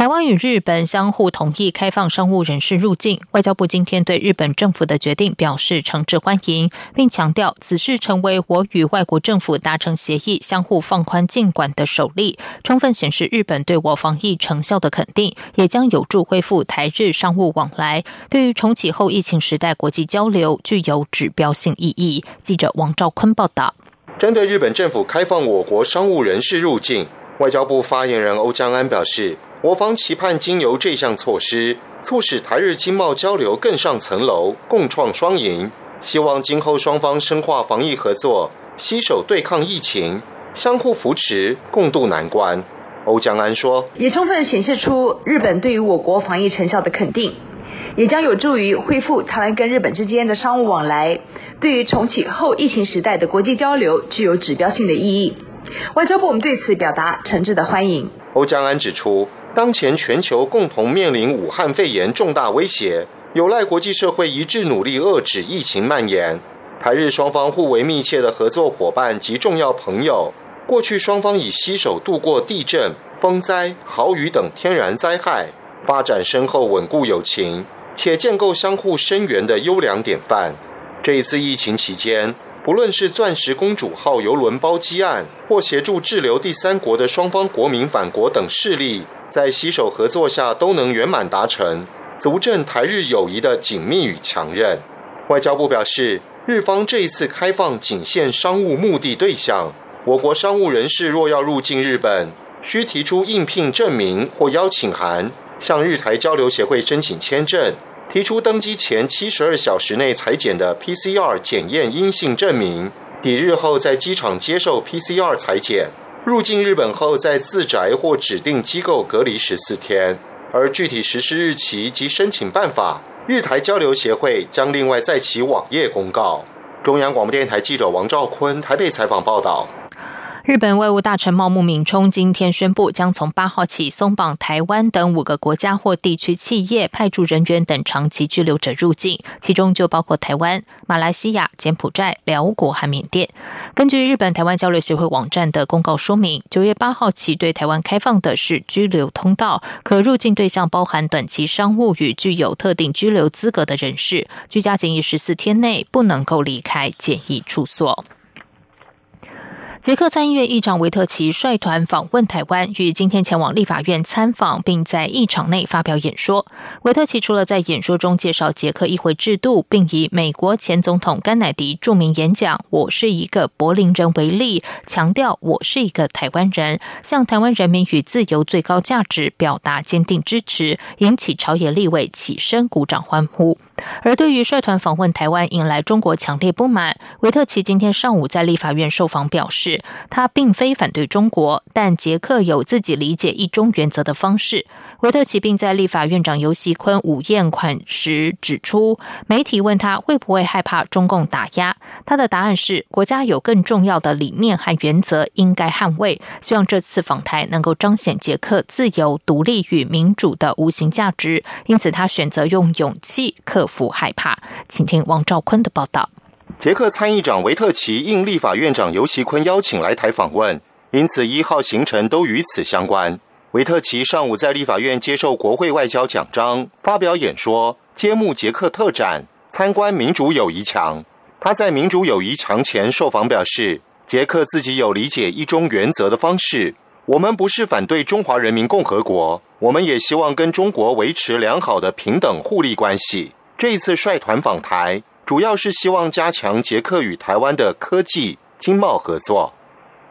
台湾与日本相互同意开放商务人士入境，外交部今天对日本政府的决定表示诚挚欢迎，并强调此事成为我与外国政府达成协议、相互放宽境管的首例，充分显示日本对我防疫成效的肯定，也将有助恢复台日商务往来，对于重启后疫情时代国际交流具有指标性意义。记者王兆坤报道。针对日本政府开放我国商务人士入境，外交部发言人欧江安表示。我方期盼经由这项措施，促使台日经贸交流更上层楼，共创双赢。希望今后双方深化防疫合作，携手对抗疫情，相互扶持，共度难关。欧江安说：“也充分显示出日本对于我国防疫成效的肯定，也将有助于恢复台湾跟日本之间的商务往来，对于重启后疫情时代的国际交流具有指标性的意义。外交部我们对此表达诚挚的欢迎。”欧江安指出。当前全球共同面临武汉肺炎重大威胁，有赖国际社会一致努力遏止疫情蔓延。台日双方互为密切的合作伙伴及重要朋友，过去双方已携手度过地震、风灾、豪雨等天然灾害，发展深厚稳固友情，且建构相互声援的优良典范。这一次疫情期间，不论是钻石公主号邮轮包机案，或协助滞留第三国的双方国民返国等事例。在携手合作下，都能圆满达成，足证台日友谊的紧密与强韧。外交部表示，日方这一次开放仅限商务目的对象，我国商务人士若要入境日本，需提出应聘证明或邀请函，向日台交流协会申请签证，提出登机前七十二小时内裁剪的 PCR 检验阴性证明，抵日后在机场接受 PCR 裁剪。入境日本后，在自宅或指定机构隔离十四天，而具体实施日期及申请办法，日台交流协会将另外在其网页公告。中央广播电台记者王兆坤台北采访报道。日本外务大臣茂木敏充今天宣布，将从八号起松绑台湾等五个国家或地区企业派驻人员等长期居留者入境，其中就包括台湾、马来西亚、柬埔寨、辽国和缅甸。根据日本台湾交流协会网站的公告说明，九月八号起对台湾开放的是居留通道，可入境对象包含短期商务与具有特定居留资格的人士，居家检疫十四天内不能够离开检疫处所。捷克参议院议长维特奇率团访问台湾，于今天前往立法院参访，并在议场内发表演说。维特奇除了在演说中介绍捷克议会制度，并以美国前总统甘乃迪著名演讲“我是一个柏林人”为例，强调我是一个台湾人，向台湾人民与自由最高价值表达坚定支持，引起朝野立委起身鼓掌欢呼。而对于率团访问台湾引来中国强烈不满，维特奇今天上午在立法院受访表示，他并非反对中国，但捷克有自己理解一中原则的方式。维特奇并在立法院长尤锡坤午宴款时指出，媒体问他会不会害怕中共打压，他的答案是：国家有更重要的理念和原则应该捍卫。希望这次访台能够彰显捷克自由、独立与民主的无形价值。因此，他选择用勇气克。服害怕，请听王兆坤的报道。捷克参议长维特奇应立法院长尤其坤邀请来台访问，因此一号行程都与此相关。维特奇上午在立法院接受国会外交奖章，发表演说，揭幕捷克特展，参观民主友谊墙。他在民主友谊墙前受访表示，捷克自己有理解一中原则的方式。我们不是反对中华人民共和国，我们也希望跟中国维持良好的平等互利关系。这一次率团访台，主要是希望加强捷克与台湾的科技、经贸合作。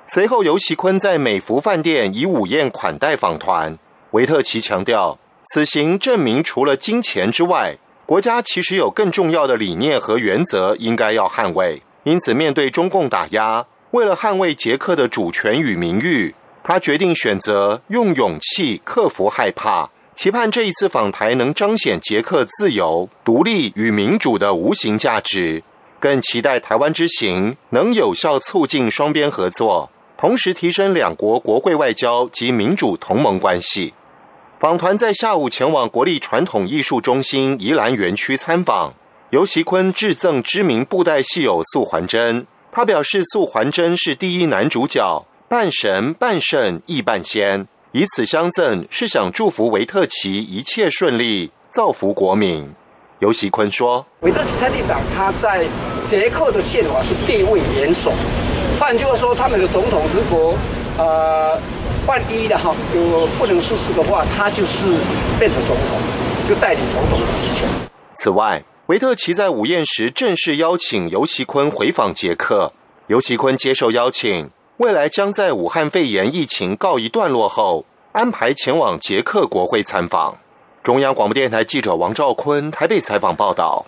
随后，尤其坤在美孚饭店以午宴款待访团。维特奇强调，此行证明除了金钱之外，国家其实有更重要的理念和原则应该要捍卫。因此，面对中共打压，为了捍卫捷克的主权与名誉，他决定选择用勇气克服害怕。期盼这一次访台能彰显捷克自由、独立与民主的无形价值。更期待台湾之行能有效促进双边合作，同时提升两国国会外交及民主同盟关系。访团在下午前往国立传统艺术中心宜兰园区参访，由席坤致赠知名布袋戏友素还真。他表示，素还真是第一男主角，半神半圣亦半仙，以此相赠是想祝福维特奇一切顺利，造福国民。尤喜坤说：“维特奇参议长他在捷克的宪法是地位严守，换句话说，他们的总统如果呃万一的哈有不能出事的话，他就是变成总统，就代理总统的职权。此外，维特奇在午宴时正式邀请尤喜坤回访捷克，尤喜坤接受邀请，未来将在武汉肺炎疫情告一段落后，安排前往捷克国会参访。”中央广播电台记者王兆坤台北采访报道。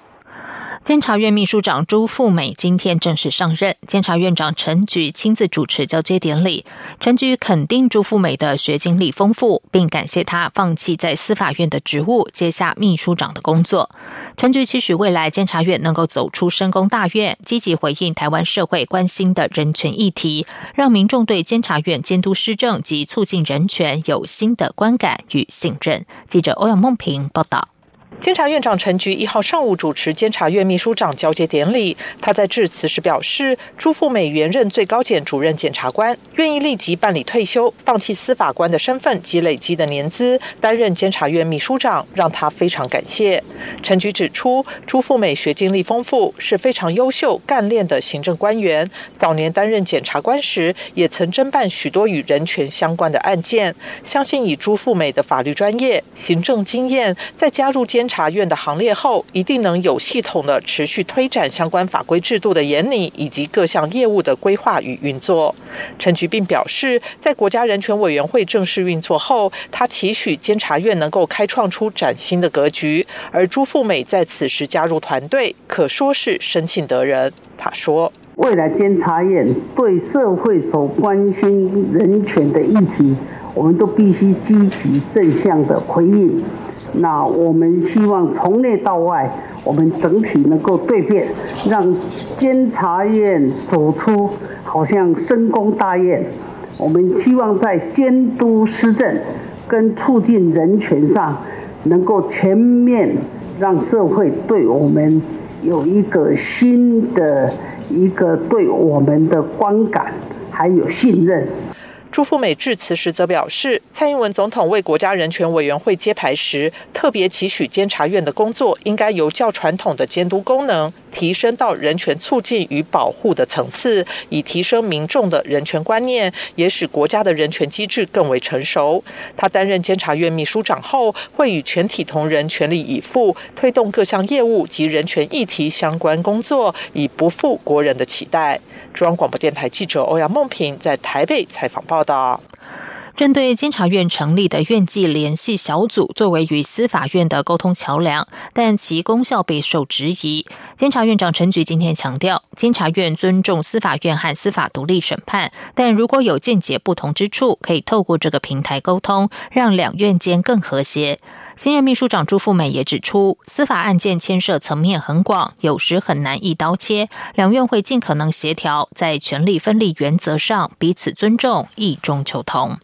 监察院秘书长朱富美今天正式上任，监察院长陈菊亲自主持交接典礼。陈菊肯定朱富美的学经历丰富，并感谢他放弃在司法院的职务，接下秘书长的工作。陈菊期许未来监察院能够走出深宫大院，积极回应台湾社会关心的人权议题，让民众对监察院监督施政及促进人权有新的观感与信任。记者欧阳梦平报道。监察院长陈菊一号上午主持监察院秘书长交接典礼。他在致辞时表示，朱富美原任最高检主任检察官，愿意立即办理退休，放弃司法官的身份及累积的年资，担任监察院秘书长，让他非常感谢。陈菊指出，朱富美学经历丰富，是非常优秀干练的行政官员。早年担任检察官时，也曾侦办许多与人权相关的案件。相信以朱富美的法律专业、行政经验，再加入监。监察院的行列后，一定能有系统的持续推展相关法规制度的研拟，以及各项业务的规划与运作。陈菊并表示，在国家人权委员会正式运作后，他期许监察院能够开创出崭新的格局。而朱富美在此时加入团队，可说是生庆得人。他说：“未来监察院对社会所关心人权的议题，我们都必须积极正向的回应。”那我们希望从内到外，我们整体能够对变，让监察院走出好像深宫大院。我们希望在监督施政跟促进人权上，能够全面让社会对我们有一个新的一个对我们的观感，还有信任。朱富美致辞时则表示，蔡英文总统为国家人权委员会揭牌时，特别期许监察院的工作应该由较传统的监督功能，提升到人权促进与保护的层次，以提升民众的人权观念，也使国家的人权机制更为成熟。他担任监察院秘书长后，会与全体同仁全力以赴，推动各项业务及人权议题相关工作，以不负国人的期待。中央广播电台记者欧阳梦平在台北采访报。报道。针对监察院成立的院际联系小组，作为与司法院的沟通桥梁，但其功效备受质疑。监察院长陈菊今天强调，监察院尊重司法院和司法独立审判，但如果有见解不同之处，可以透过这个平台沟通，让两院间更和谐。新任秘书长朱富美也指出，司法案件牵涉层面很广，有时很难一刀切，两院会尽可能协调，在权力分立原则上彼此尊重，异中求同。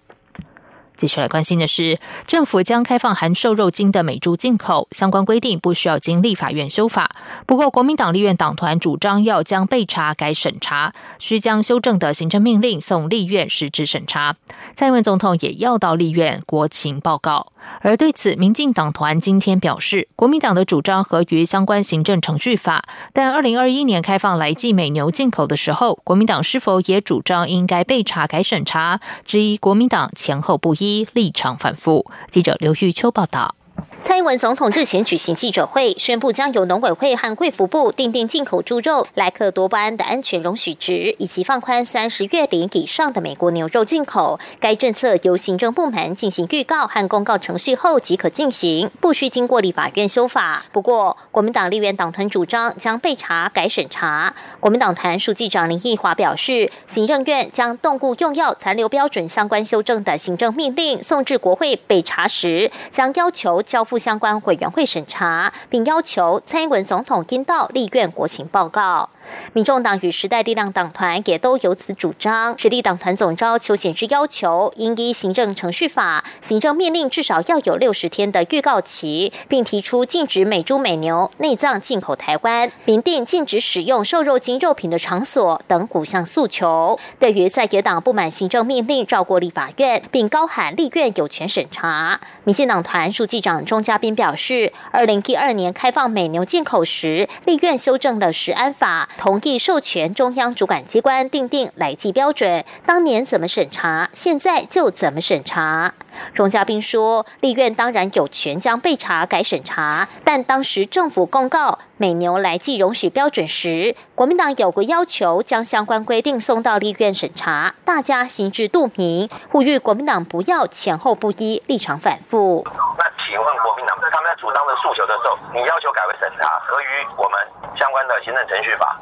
继续来关心的是，政府将开放含瘦肉精的美猪进口，相关规定不需要经立法院修法。不过，国民党立院党团主张要将备查改审查，需将修正的行政命令送立院实质审查。蔡英文总统也要到立院国情报告。而对此，民进党团今天表示，国民党的主张合于相关行政程序法，但二零二一年开放来记美牛进口的时候，国民党是否也主张应该备查改审查？质疑国民党前后不一，立场反复。记者刘玉秋报道。蔡英文总统日前举行记者会，宣布将由农委会和贵福部订定进口猪肉莱克多巴胺的安全容许值，以及放宽三十月龄以上的美国牛肉进口。该政策由行政部门进行预告和公告程序后即可进行，不需经过立法院修法。不过，国民党立院党团主张将被查改审查。国民党团书记长林奕华表示，行政院将动物用药残留标准相关修正的行政命令送至国会被查时，将要求。交付相关委员会审查，并要求蔡英文总统应到立院国情报告。民众党与时代力量党团也都有此主张。实力党团总召邱显之要求，应依行政程序法，行政命令至少要有六十天的预告期，并提出禁止美猪美牛内脏进口台湾，明定禁止使用瘦肉精肉品的场所等五项诉求。对于在野党不满行政命令绕过立法院，并高喊立院有权审查，民进党团书记长钟嘉宾表示，二零一二年开放美牛进口时，立院修正了食安法，同意授权中央主管机关订定来计标准，当年怎么审查，现在就怎么审查。钟嘉宾说，立院当然有权将被查改审查，但当时政府公告美牛来计容许标准时，国民党有个要求将相关规定送到立院审查，大家心知肚明，呼吁国民党不要前后不一，立场反复。那请问国民党他们在主张的诉求的时候，你要求改为审查，合于我们相关的行政程序法？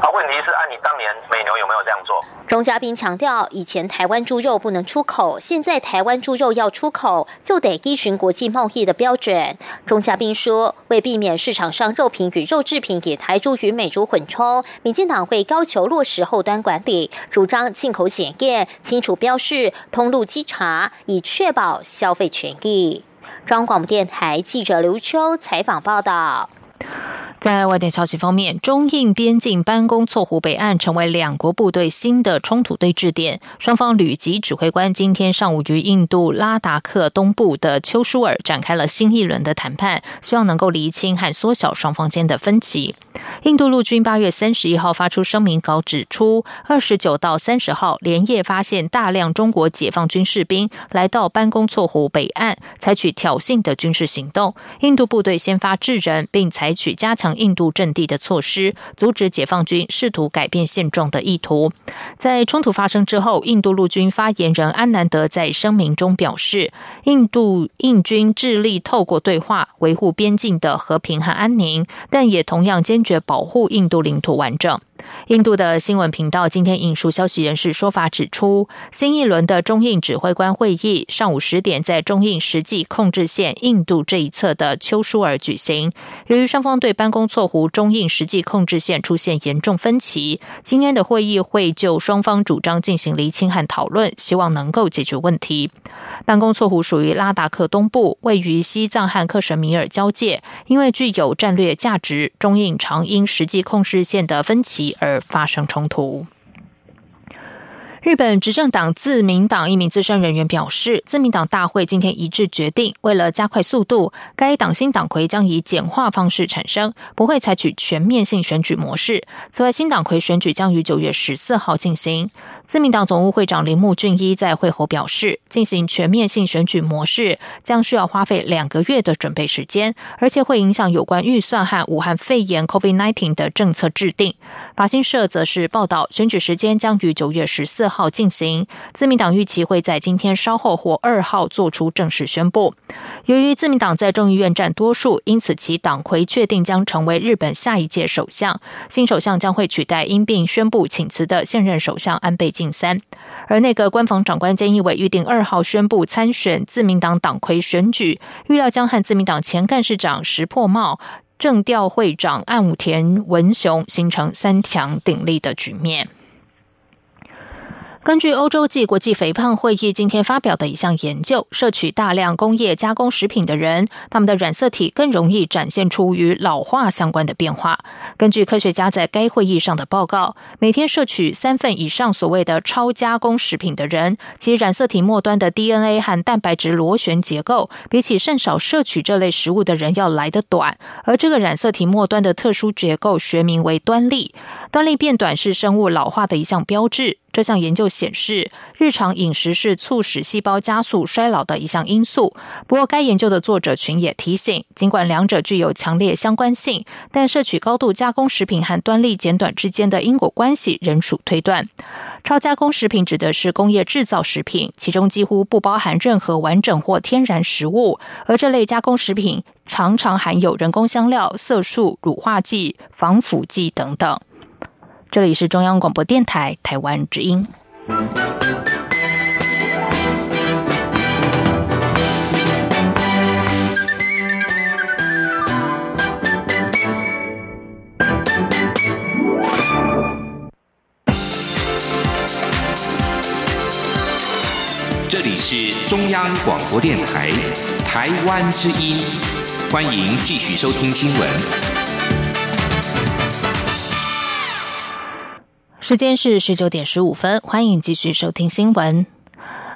啊，问题是按你当年美牛有没有这样做？钟嘉宾强调，以前台湾猪肉不能出口，现在台湾猪肉要出口，就得依循国际贸易的标准。钟嘉宾说，为避免市场上肉品与肉制品以台猪与美猪混充，民进党会要求落实后端管理，主张进口检验、清楚标示、通路稽查，以确保消费权益。中央广播电台记者刘秋采访报道。在外电消息方面，中印边境班公错湖北岸成为两国部队新的冲突对峙点。双方旅级指挥官今天上午于印度拉达克东部的丘舒尔展开了新一轮的谈判，希望能够厘清和缩小双方间的分歧。印度陆军八月三十一号发出声明稿，指出二十九到三十号连夜发现大量中国解放军士兵来到班公错湖北岸，采取挑衅的军事行动。印度部队先发制人，并采取加强。印度阵地的措施，阻止解放军试图改变现状的意图。在冲突发生之后，印度陆军发言人安南德在声明中表示，印度印军致力透过对话维护边境的和平和安宁，但也同样坚决保护印度领土完整。印度的新闻频道今天引述消息人士说法指出，新一轮的中印指挥官会议上午十点在中印实际控制线印度这一侧的丘舒尔举行。由于双方对班公错湖中印实际控制线出现严重分歧，今天的会议会就双方主张进行厘清和讨论，希望能够解决问题。班公错湖属于拉达克东部，位于西藏和克什米尔交界，因为具有战略价值，中印常因实际控制线的分歧。而发生冲突。日本执政党自民党一名资深人员表示，自民党大会今天一致决定，为了加快速度，该党新党魁将以简化方式产生，不会采取全面性选举模式。此外，新党魁选举将于九月十四号进行。自民党总务会长铃木俊一在会后表示，进行全面性选举模式将需要花费两个月的准备时间，而且会影响有关预算和武汉肺炎 （COVID-19） 的政策制定。法新社则是报道，选举时间将于九月十四号。进行，自民党预期会在今天稍后或二号做出正式宣布。由于自民党在众议院占多数，因此其党魁确定将成为日本下一届首相。新首相将会取代因病宣布请辞的现任首相安倍晋三。而那个官房长官菅义伟预定二号宣布参选自民党党魁选举，预料将和自民党前干事长石破茂、政调会长岸武田文雄形成三强鼎立的局面。根据欧洲暨国际肥胖会议今天发表的一项研究，摄取大量工业加工食品的人，他们的染色体更容易展现出与老化相关的变化。根据科学家在该会议上的报告，每天摄取三份以上所谓的超加工食品的人，其染色体末端的 DNA 和蛋白质螺旋结构，比起甚少摄取这类食物的人要来得短。而这个染色体末端的特殊结构学名为端粒，端粒变短是生物老化的一项标志。这项研究显示，日常饮食是促使细胞加速衰老的一项因素。不过，该研究的作者群也提醒，尽管两者具有强烈相关性，但摄取高度加工食品和端粒减短之间的因果关系仍属推断。超加工食品指的是工业制造食品，其中几乎不包含任何完整或天然食物，而这类加工食品常常含有人工香料、色素、乳化剂、防腐剂等等。这里是中央广播电台台湾之音。这里是中央广播电台台湾之音欢迎继续收听新闻。时间是十九点十五分，欢迎继续收听新闻。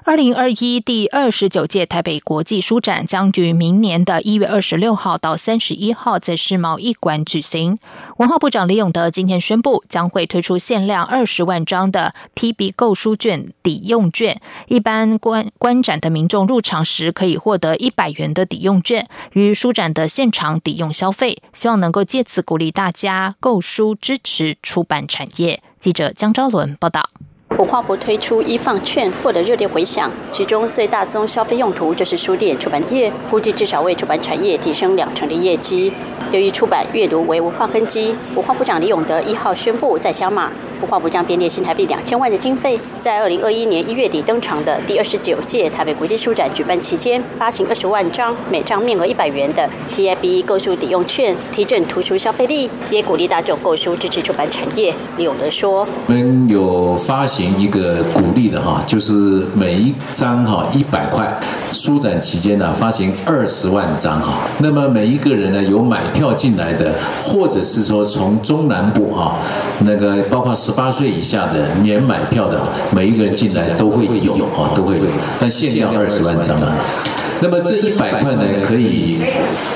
二零二一第二十九届台北国际书展将于明年的一月二十六号到三十一号在世贸一馆举行。文化部长李永德今天宣布，将会推出限量二十万张的 TB 购书券抵用券，一般观观展的民众入场时可以获得一百元的抵用券，与书展的现场抵用消费，希望能够借此鼓励大家购书，支持出版产业。记者江昭伦报道。文化部推出一放券获得热烈回响，其中最大宗消费用途就是书店出版业，估计至少为出版产业提升两成的业绩。由于出版阅读为文化根基，文化部长李永德一号宣布在加码。文化部将编列新台币两千万的经费，在二零二一年一月底登场的第二十九届台北国际书展举办期间，发行二十万张每张面额一百元的 TIB 购书抵用券，提振图书消费力，也鼓励大众购书支持出版产业。李永德说：“我们有发行一个鼓励的哈，就是每一张哈一百块，书展期间呢发行二十万张哈，那么每一个人呢有买票进来的，或者是说从中南部哈那个包括。”十八岁以下的免买票的，每一个人进来都会有啊，都会有，但限量二十万张啊。那么这一百块呢，可以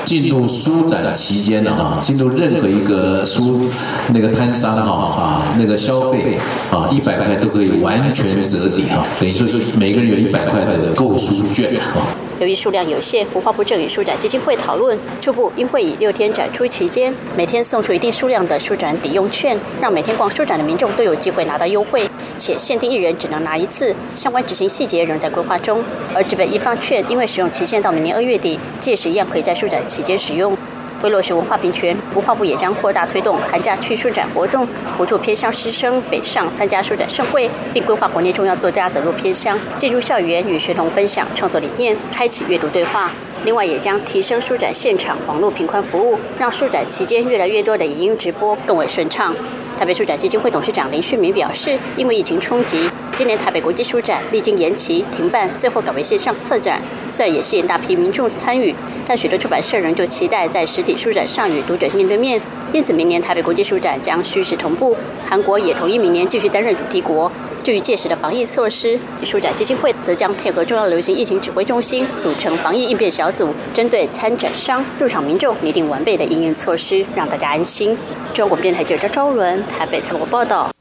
进入书展期间的哈，进入任何一个书那个摊商哈啊，那个消费啊，一百块都可以完全折抵哈，等于说每个人有一百块的购书券啊。由于数量有限，文化部正与书展基金会讨论，初步应会以六天展出期间，每天送出一定数量的书展抵用券，让每天逛书展的民众都有机会拿到优惠，且限定一人只能拿一次。相关执行细节仍在规划中。而这份一方券因为使用期限到明年二月底，届时一样可以在书展期间使用。为落实文化平权，文化部也将扩大推动寒假去书展活动，补助偏乡师生北上参加书展盛会，并规划国内重要作家走入偏乡，进入校园与学童分享创作理念，开启阅读对话。另外，也将提升书展现场网络平宽服务，让书展期间越来越多的影音直播更为顺畅。台北书展基金会董事长林旭明表示，因为疫情冲击，今年台北国际书展历经延期停办，最后改为线上策展，虽然也吸引大批民众参与，但许多出版社仍旧期待在实体书展上与读者面对面。因此，明年台北国际书展将虚实同步。韩国也同意明年继续担任主题国。至于届时的防疫措施，书展基金会则将配合重要流行疫情指挥中心，组成防疫应变小组，针对参展商、入场民众拟定完备的应应措施，让大家安心。中国电台记者张昭伦台北采访报道。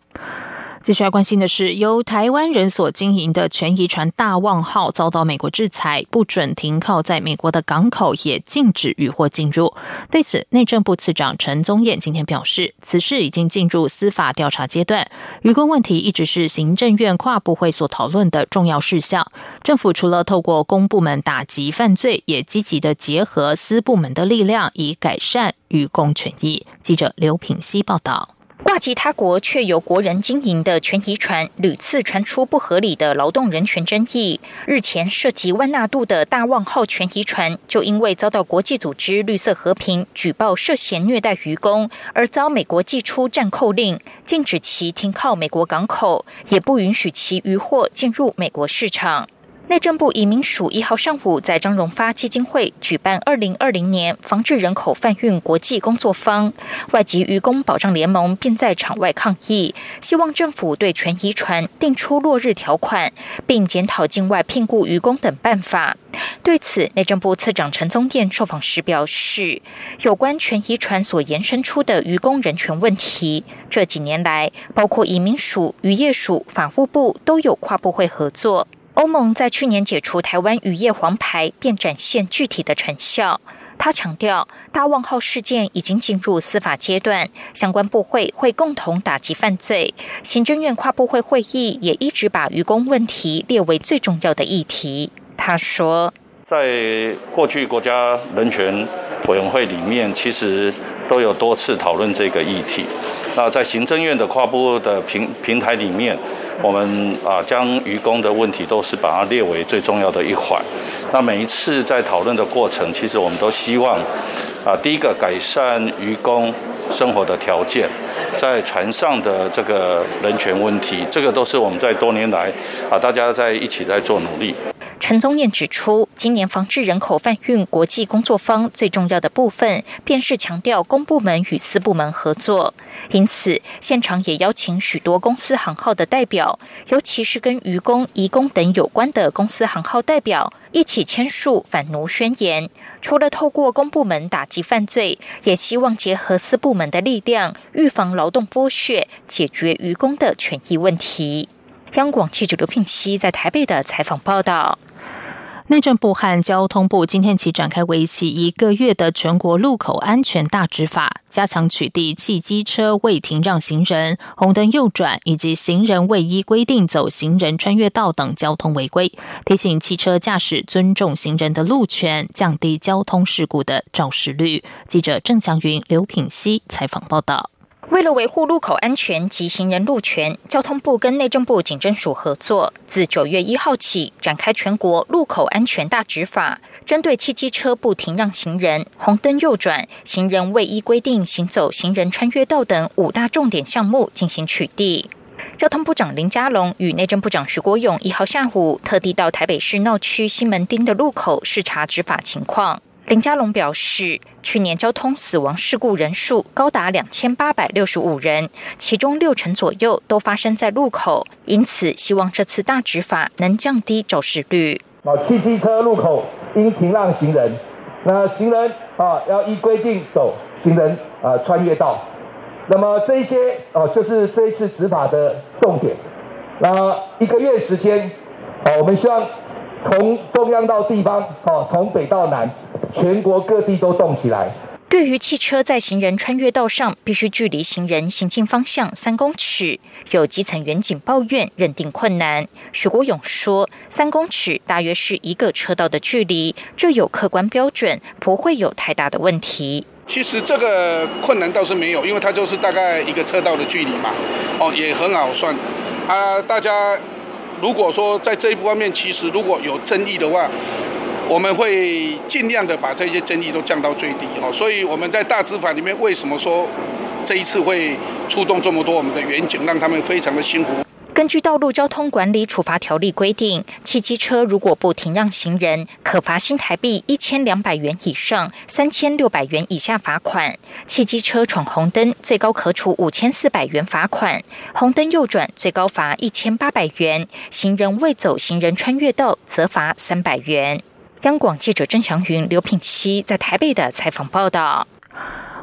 继续要关心的是，由台湾人所经营的全遗船“大旺号”遭到美国制裁，不准停靠在美国的港口，也禁止渔获进入。对此，内政部次长陈宗彦今天表示，此事已经进入司法调查阶段，渔工问题一直是行政院跨部会所讨论的重要事项。政府除了透过公部门打击犯罪，也积极的结合私部门的力量，以改善渔工权益。记者刘品希报道。挂其他国却由国人经营的全遗船，屡次传出不合理的劳动人权争议。日前涉及万纳度的大旺号全遗船，就因为遭到国际组织绿色和平举报涉嫌虐待渔工，而遭美国寄出暂扣令，禁止其停靠美国港口，也不允许其渔获进入美国市场。内政部移民署一号上午在张荣发基金会举办二零二零年防治人口贩运国际工作坊，外籍渔工保障联盟便在场外抗议，希望政府对全遗传定出落日条款，并检讨境外聘雇渔工等办法。对此，内政部次长陈宗彦受访时表示，有关全遗传所延伸出的渔工人权问题，这几年来，包括移民署、渔业署、法务部都有跨部会合作。欧盟在去年解除台湾渔业黄牌，便展现具体的成效。他强调，大旺号事件已经进入司法阶段，相关部会会共同打击犯罪。行政院跨部会会议也一直把渔工问题列为最重要的议题。他说，在过去国家人权委员会里面，其实都有多次讨论这个议题。那在行政院的跨部的平平台里面。我们啊，将渔工的问题都是把它列为最重要的一环。那每一次在讨论的过程，其实我们都希望啊，第一个改善渔工生活的条件，在船上的这个人权问题，这个都是我们在多年来啊，大家在一起在做努力。陈宗彦指出，今年防治人口贩运国际工作方最重要的部分，便是强调公部门与私部门合作。因此，现场也邀请许多公司行号的代表，尤其是跟渔工、移工等有关的公司行号代表，一起签署反奴宣言。除了透过公部门打击犯罪，也希望结合私部门的力量，预防劳动剥削，解决渔工的权益问题。央广记者刘聘熙在台北的采访报道。内政部和交通部今天起展开为期一个月的全国路口安全大执法，加强取缔汽机车未停让行人、红灯右转以及行人未依规定走行人穿越道等交通违规，提醒汽车驾驶尊重行人的路权，降低交通事故的肇事率。记者郑祥云、刘品熙采访报道。为了维护路口安全及行人路权，交通部跟内政部警政署合作，自九月一号起展开全国路口安全大执法，针对汽机车不停让行人、红灯右转、行人未依规定行走行人穿越道等五大重点项目进行取缔。交通部长林佳龙与内政部长徐国勇一号下午特地到台北市闹区西门町的路口视察执法情况。林佳龙表示，去年交通死亡事故人数高达两千八百六十五人，其中六成左右都发生在路口，因此希望这次大执法能降低肇事率。啊，汽机车路口应停让行人，那行人啊要依规定走行人啊穿越道。那么这些哦，就是这一次执法的重点。那一个月时间，啊，我们希望从中央到地方，哦，从北到南。全国各地都动起来。对于汽车在行人穿越道上必须距离行人行进方向三公尺，有基层远景抱怨认定困难。许国勇说：“三公尺大约是一个车道的距离，这有客观标准，不会有太大的问题。”其实这个困难倒是没有，因为它就是大概一个车道的距离嘛，哦，也很好算。啊，大家如果说在这一方面，其实如果有争议的话。我们会尽量的把这些争议都降到最低哈，所以我们在大执法里面为什么说这一次会出动这么多我们的员警，让他们非常的辛苦。根据《道路交通管理处罚条例》规定，汽机车如果不停让行人，可罚新台币一千两百元以上三千六百元以下罚款；汽机车闯红灯，最高可处五千四百元罚款；红灯右转，最高罚一千八百元；行人未走行人穿越道，则罚三百元。央广记者郑祥云、刘品熙在台北的采访报道。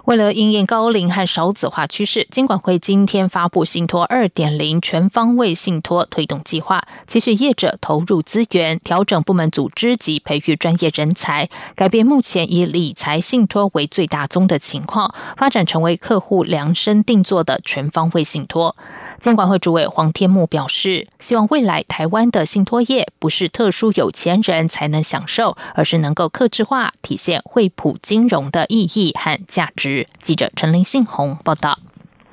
为了应验高龄和少子化趋势，金管会今天发布信托二点零全方位信托推动计划，期许业者投入资源，调整部门组织及培育专业人才，改变目前以理财信托为最大宗的情况，发展成为客户量身定做的全方位信托。监管会主委黄天木表示，希望未来台湾的信托业不是特殊有钱人才能享受，而是能够克制化体现惠普金融的意义和价值。记者陈林信宏报道。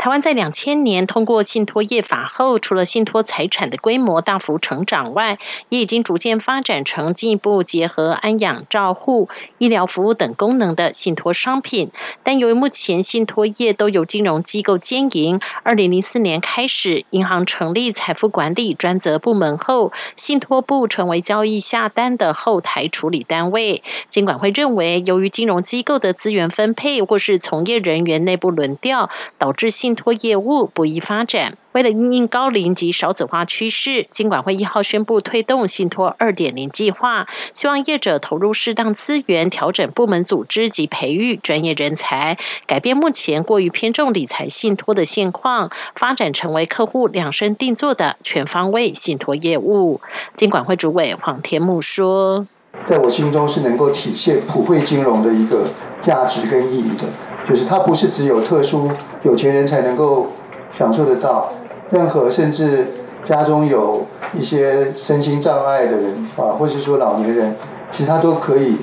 台湾在两千年通过信托业法后，除了信托财产的规模大幅成长外，也已经逐渐发展成进一步结合安养照护、医疗服务等功能的信托商品。但由于目前信托业都有金融机构经营，二零零四年开始，银行成立财富管理专责部门后，信托部成为交易下单的后台处理单位。监管会认为，由于金融机构的资源分配或是从业人员内部轮调，导致信托业务不易发展。为了应应高龄及少子化趋势，金管会一号宣布推动信托二点零计划，希望业者投入适当资源，调整部门组织及培育专业人才，改变目前过于偏重理财信托的现况，发展成为客户量身定做的全方位信托业务。金管会主委黄天木说：“在我心中是能够体现普惠金融的一个价值跟意义的。”就是它不是只有特殊有钱人才能够享受得到，任何甚至家中有一些身心障碍的人啊，或者说老年人，其实他都可以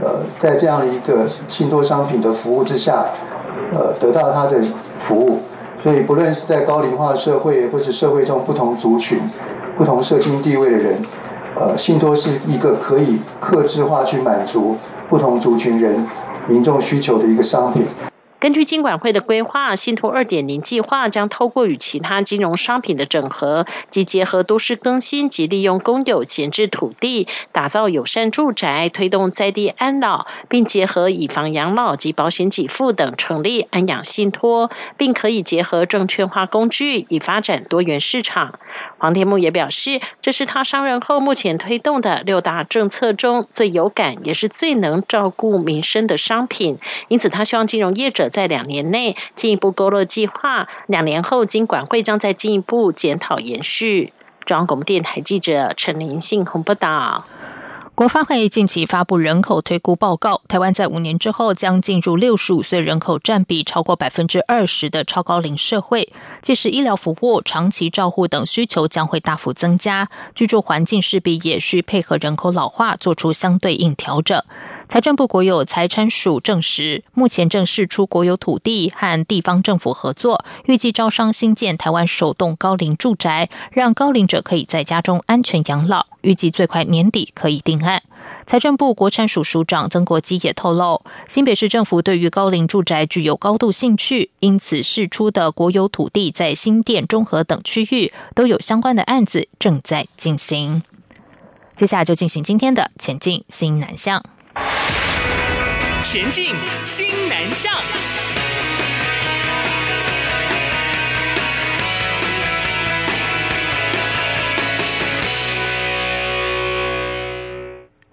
呃在这样一个信托商品的服务之下，呃得到他的服务。所以不论是在高龄化社会，或是社会中不同族群、不同社经地位的人，呃，信托是一个可以克制化去满足不同族群人。民众需求的一个商品。根据金管会的规划，信托二点零计划将透过与其他金融商品的整合，及结合都市更新及利用公有闲置土地，打造友善住宅，推动在地安老，并结合以房养老及保险给付等，成立安养信托，并可以结合证券化工具，以发展多元市场。黄天木也表示，这是他上任后目前推动的六大政策中最有感，也是最能照顾民生的商品。因此，他希望金融业者在两年内进一步勾勒计划，两年后金管会将再进一步检讨延续。中央广播电台记者陈林信洪报道。国发会近期发布人口推估报告，台湾在五年之后将进入六十五岁人口占比超过百分之二十的超高龄社会，届时医疗服务、长期照护等需求将会大幅增加，居住环境势必也需配合人口老化做出相对应调整。财政部国有财产署证实，目前正释出国有土地和地方政府合作，预计招商新建台湾首栋高龄住宅，让高龄者可以在家中安全养老。预计最快年底可以定案。财政部国产署署长曾国基也透露，新北市政府对于高龄住宅具有高度兴趣，因此释出的国有土地在新店、中和等区域都有相关的案子正在进行。接下来就进行今天的前进新南向。前进，新南向。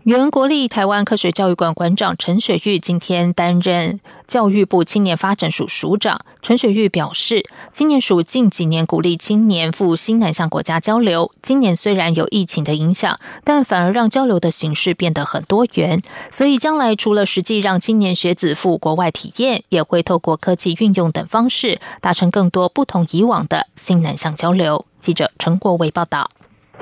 原国立台湾科学教育馆馆长陈雪玉今天担任教育部青年发展署署长。陈雪玉表示，青年署近几年鼓励青年赴新南向国家交流。今年虽然有疫情的影响，但反而让交流的形式变得很多元。所以将来除了实际让青年学子赴国外体验，也会透过科技运用等方式，达成更多不同以往的新南向交流。记者陈国伟报道。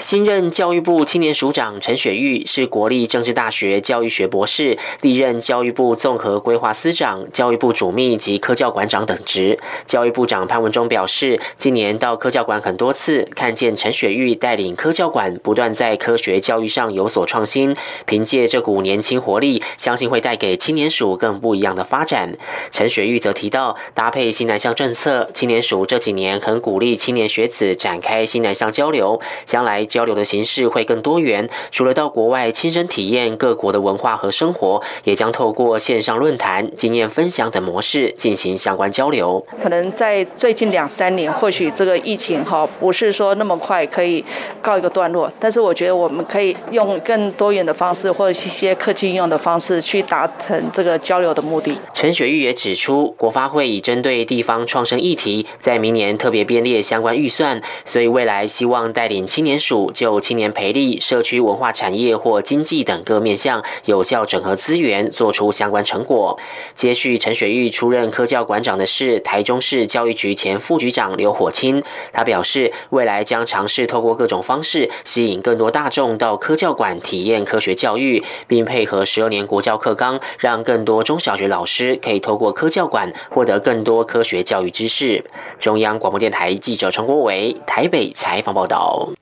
新任教育部青年署长陈雪玉是国立政治大学教育学博士，历任教育部综合规划司长、教育部主秘及科教馆长等职。教育部长潘文忠表示，今年到科教馆很多次，看见陈雪玉带领科教馆不断在科学教育上有所创新。凭借这股年轻活力，相信会带给青年署更不一样的发展。陈雪玉则提到，搭配新南向政策，青年署这几年很鼓励青年学子展开新南向交流，将来。交流的形式会更多元，除了到国外亲身体验各国的文化和生活，也将透过线上论坛、经验分享等模式进行相关交流。可能在最近两三年，或许这个疫情哈不是说那么快可以告一个段落，但是我觉得我们可以用更多元的方式，或者一些科技应用的方式去达成这个交流的目的。陈雪玉也指出，国发会已针对地方创生议题，在明年特别编列相关预算，所以未来希望带领青年。署就青年培力、社区文化产业或经济等各面向有效整合资源，做出相关成果。接续陈雪玉出任科教馆长的是台中市教育局前副局长刘火清，他表示，未来将尝试透过各种方式，吸引更多大众到科教馆体验科学教育，并配合十二年国教课纲，让更多中小学老师可以透过科教馆获得更多科学教育知识。中央广播电台记者陈国伟台北采访报道。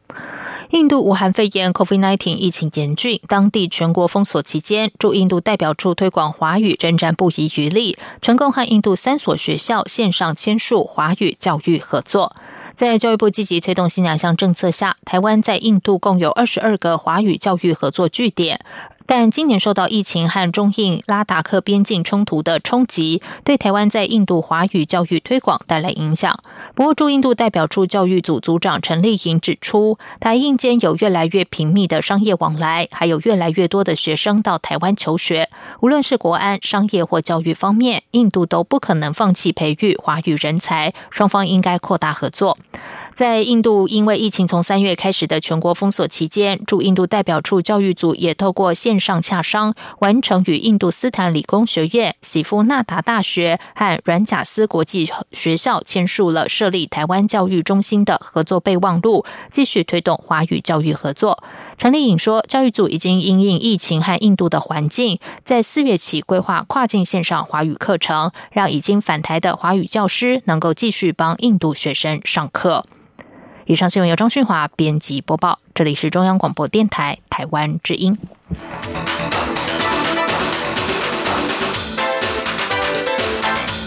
印度武汉肺炎 （COVID-19） 疫情严峻，当地全国封锁期间，驻印度代表处推广华语仍然不遗余力，成功和印度三所学校线上签署华语教育合作。在教育部积极推动新两项政策下，台湾在印度共有二十二个华语教育合作据点。但今年受到疫情和中印拉达克边境冲突的冲击，对台湾在印度华语教育推广带来影响。不过，驻印度代表处教育组组长陈丽颖指出，台印间有越来越频密的商业往来，还有越来越多的学生到台湾求学。无论是国安、商业或教育方面，印度都不可能放弃培育华语人才，双方应该扩大合作。在印度，因为疫情从三月开始的全国封锁期间，驻印度代表处教育组也透过线上洽商，完成与印度斯坦理工学院、喜夫纳达大学和软贾斯国际学校签署了设立台湾教育中心的合作备忘录，继续推动华语教育合作。陈丽颖说，教育组已经因应疫情和印度的环境，在四月起规划跨境线上华语课程，让已经返台的华语教师能够继续帮印度学生上课。以上新闻由张训华编辑播报，这里是中央广播电台台湾之音。